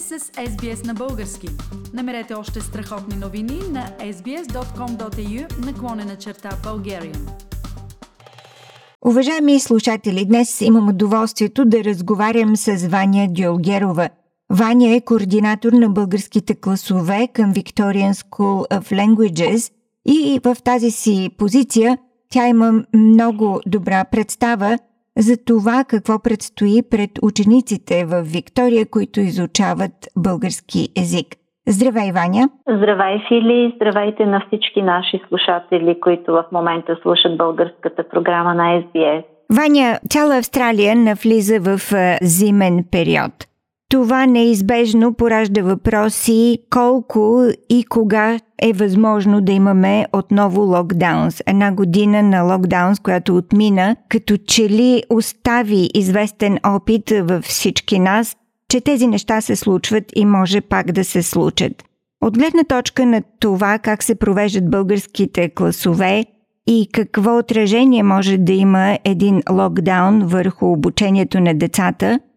сте с SBS на български. Намерете още страхотни новини на sbs.com.au наклонена черта Bulgarian. Уважаеми слушатели, днес имам удоволствието да разговарям с Ваня Дюлгерова. Ваня е координатор на българските класове към Victorian School of Languages и в тази си позиция тя има много добра представа за това какво предстои пред учениците в Виктория, които изучават български език. Здравей, Ваня! Здравей, Фили! Здравейте на всички наши слушатели, които в момента слушат българската програма на SBS. Ваня, цяла Австралия навлиза в зимен период – това неизбежно поражда въпроси колко и кога е възможно да имаме отново локдаунс. Една година на локдаунс, която отмина, като че ли остави известен опит във всички нас, че тези неща се случват и може пак да се случат. От гледна точка на това как се провеждат българските класове и какво отражение може да има един локдаун върху обучението на децата –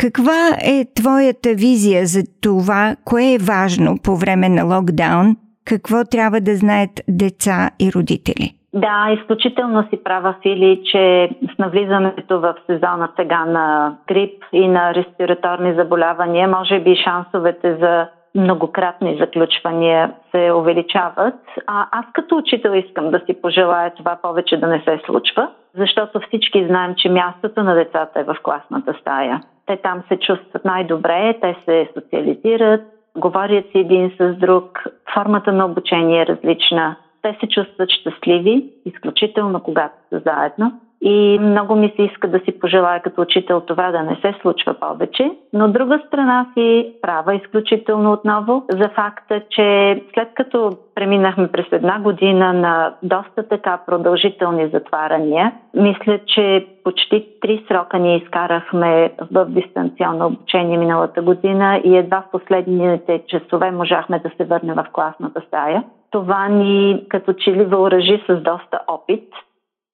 каква е твоята визия за това, кое е важно по време на локдаун? Какво трябва да знаят деца и родители? Да, изключително си права, Фили, че с навлизането в сезона сега на грип и на респираторни заболявания, може би шансовете за многократни заключвания се увеличават. А аз като учител искам да си пожелая това повече да не се случва, защото всички знаем, че мястото на децата е в класната стая. Те там се чувстват най-добре, те се социализират, говорят си един с друг, формата на обучение е различна. Те се чувстват щастливи, изключително когато са заедно. И много ми се иска да си пожелая като учител това да не се случва повече. Но от друга страна си права изключително отново за факта, че след като преминахме през една година на доста така продължителни затварания, мисля, че почти три срока ни изкарахме в дистанционно обучение миналата година и едва в последните часове можахме да се върнем в класната стая. Това ни като че ли въоръжи с доста опит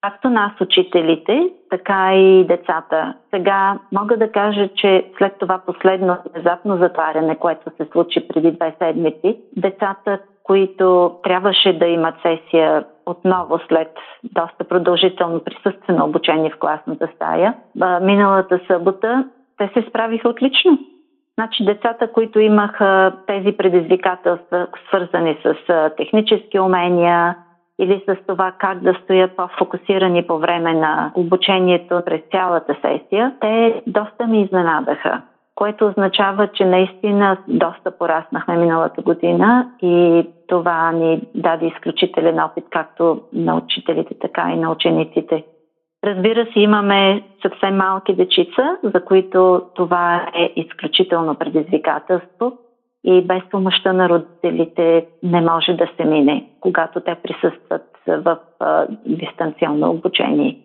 както нас, учителите, така и децата. Сега мога да кажа, че след това последно внезапно затваряне, което се случи преди две седмици, децата, които трябваше да имат сесия отново след доста продължително присъствено обучение в класната стая, миналата събота, те се справиха отлично. Значи децата, които имаха тези предизвикателства, свързани с технически умения, или с това как да стоят по-фокусирани по време на обучението през цялата сесия, те доста ми изненадаха което означава, че наистина доста пораснахме миналата година и това ни даде изключителен опит както на учителите, така и на учениците. Разбира се, имаме съвсем малки дечица, за които това е изключително предизвикателство, и без помощта на родителите не може да се мине, когато те присъстват в а, дистанционно обучение.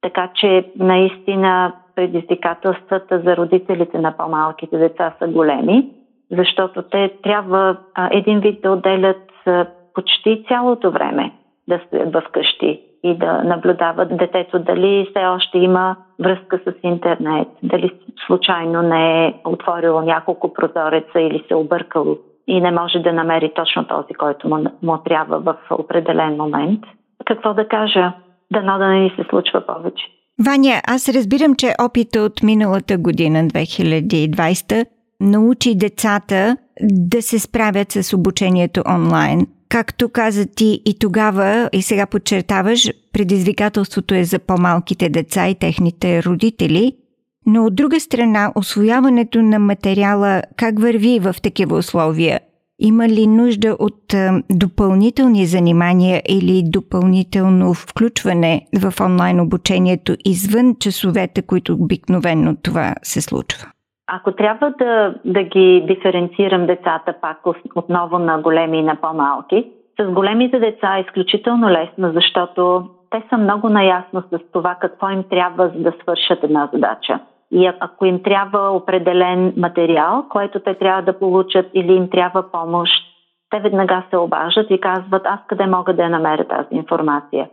Така че наистина предизвикателствата за родителите на по-малките деца са големи, защото те трябва а, един вид да отделят а, почти цялото време да стоят в къщи и да наблюдават детето дали все още има връзка с интернет, дали случайно не е отворило няколко прозореца или се объркало и не може да намери точно този, който му, му трябва в определен момент. Какво да кажа? Дано да не ни се случва повече. Ваня, аз разбирам, че опита от миналата година, 2020, научи децата да се справят с обучението онлайн. Както каза ти и тогава, и сега подчертаваш, предизвикателството е за по-малките деца и техните родители, но от друга страна, освояването на материала как върви в такива условия? Има ли нужда от а, допълнителни занимания или допълнително включване в онлайн обучението извън часовете, които обикновено това се случва? Ако трябва да, да ги диференцирам децата пак отново на големи и на по-малки, с големите деца е изключително лесно, защото те са много наясно с това какво им трябва за да свършат една задача. И ако им трябва определен материал, който те трябва да получат или им трябва помощ, те веднага се обаждат и казват аз къде мога да я намеря тази информация.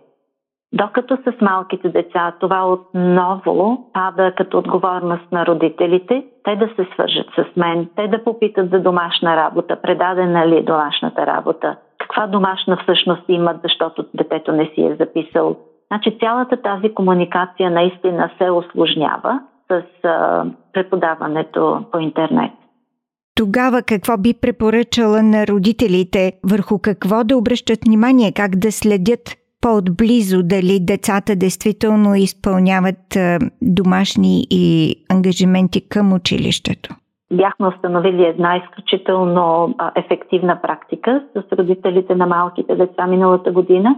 Докато с малките деца това отново пада като отговорност на родителите, те да се свържат с мен, те да попитат за домашна работа, предадена ли е домашната работа, каква домашна всъщност имат, защото детето не си е записал. Значи цялата тази комуникация наистина се осложнява с а, преподаването по интернет. Тогава какво би препоръчала на родителите, върху какво да обръщат внимание, как да следят по-отблизо дали децата действително изпълняват домашни и ангажименти към училището? Бяхме установили една изключително ефективна практика с родителите на малките деца миналата година.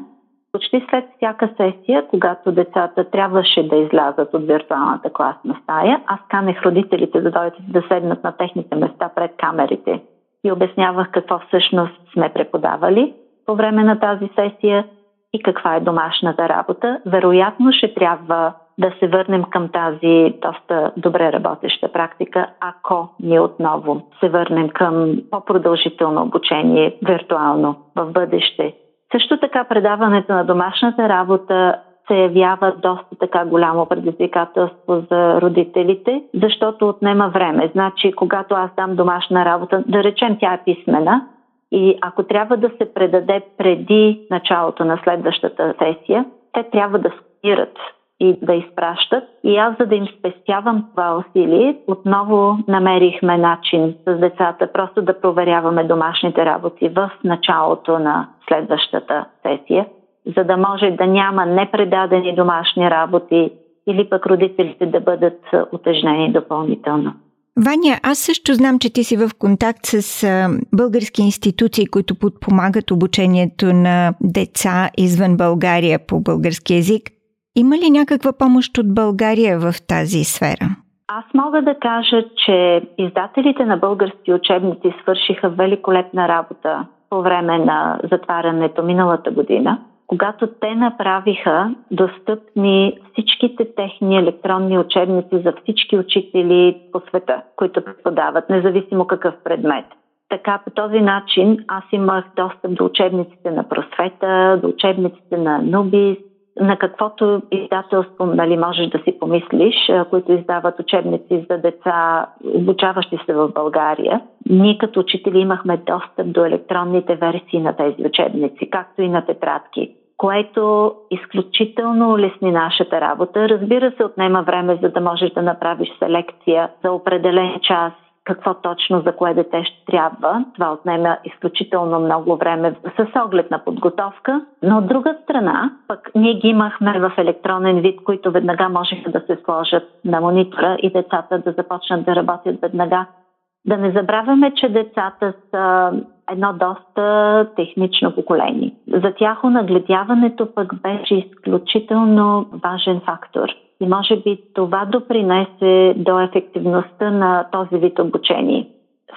Почти след всяка сесия, когато децата трябваше да излязат от виртуалната класна стая, аз канех родителите да дойдат да седнат на техните места пред камерите и обяснявах какво всъщност сме преподавали по време на тази сесия и каква е домашната работа. Вероятно ще трябва да се върнем към тази доста добре работеща практика, ако ние отново се върнем към по-продължително обучение виртуално в бъдеще. Също така предаването на домашната работа се явява доста така голямо предизвикателство за родителите, защото отнема време. Значи, когато аз дам домашна работа, да речем тя е писмена, и ако трябва да се предаде преди началото на следващата сесия, те трябва да сканират и да изпращат. И аз, за да им спестявам това усилие, отново намерихме начин с децата просто да проверяваме домашните работи в началото на следващата сесия, за да може да няма непредадени домашни работи или пък родителите да бъдат утежнени допълнително. Ваня, аз също знам, че ти си в контакт с а, български институции, които подпомагат обучението на деца извън България по български язик. Има ли някаква помощ от България в тази сфера? Аз мога да кажа, че издателите на български учебници свършиха великолепна работа по време на затварянето миналата година когато те направиха достъпни всичките техни електронни учебници за всички учители по света, които преподават, независимо какъв предмет. Така по този начин аз имах достъп до учебниците на просвета, до учебниците на Нубис, на каквото издателство нали, можеш да си помислиш, които издават учебници за деца, обучаващи се в България. Ние като учители имахме достъп до електронните версии на тези учебници, както и на тетрадки което изключително улесни нашата работа. Разбира се, отнема време, за да можеш да направиш селекция за определен час, какво точно за кое дете ще трябва. Това отнема изключително много време с оглед на подготовка. Но от друга страна, пък ние ги имахме в електронен вид, които веднага можеха да се сложат на монитора и децата да започнат да работят веднага. Да не забравяме, че децата са едно доста технично поколение. За тях нагледяването пък беше изключително важен фактор. И може би това допринесе до ефективността на този вид обучение.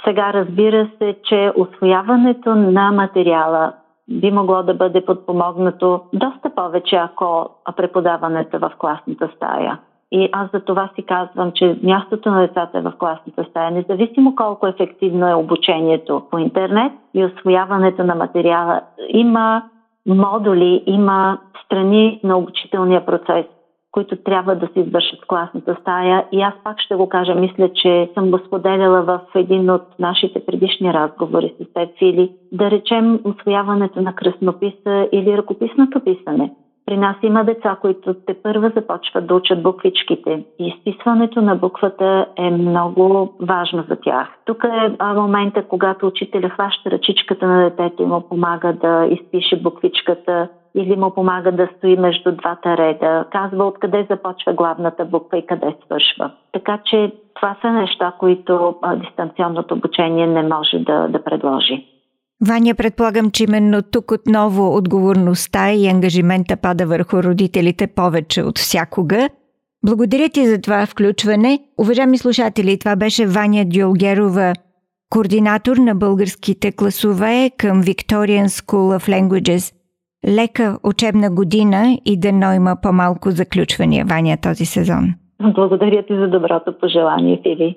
Сега разбира се, че освояването на материала би могло да бъде подпомогнато доста повече, ако преподаването в класната стая. И аз за това си казвам, че мястото на децата е в класната стая, независимо колко ефективно е обучението по интернет и освояването на материала. Има модули, има страни на обучителния процес, които трябва да се извършат в класната стая. И аз пак ще го кажа, мисля, че съм го споделяла в един от нашите предишни разговори с теб, Фили. Да речем освояването на кръснописа или ръкописното писане – при нас има деца, които те първа започват да учат буквичките и изписването на буквата е много важно за тях. Тук е момента, когато учителя хваща ръчичката на детето и му помага да изпише буквичката или му помага да стои между двата реда, казва откъде започва главната буква и къде свършва. Така че това са неща, които дистанционното обучение не може да, да предложи. Ваня, предполагам, че именно тук отново отговорността и ангажимента пада върху родителите повече от всякога. Благодаря ти за това включване. Уважаеми слушатели, това беше Ваня Дюлгерова, координатор на българските класове към Victorian School of Languages. Лека учебна година и дано има по-малко заключвания, Ваня, този сезон. Благодаря ти за доброто пожелание, Фили.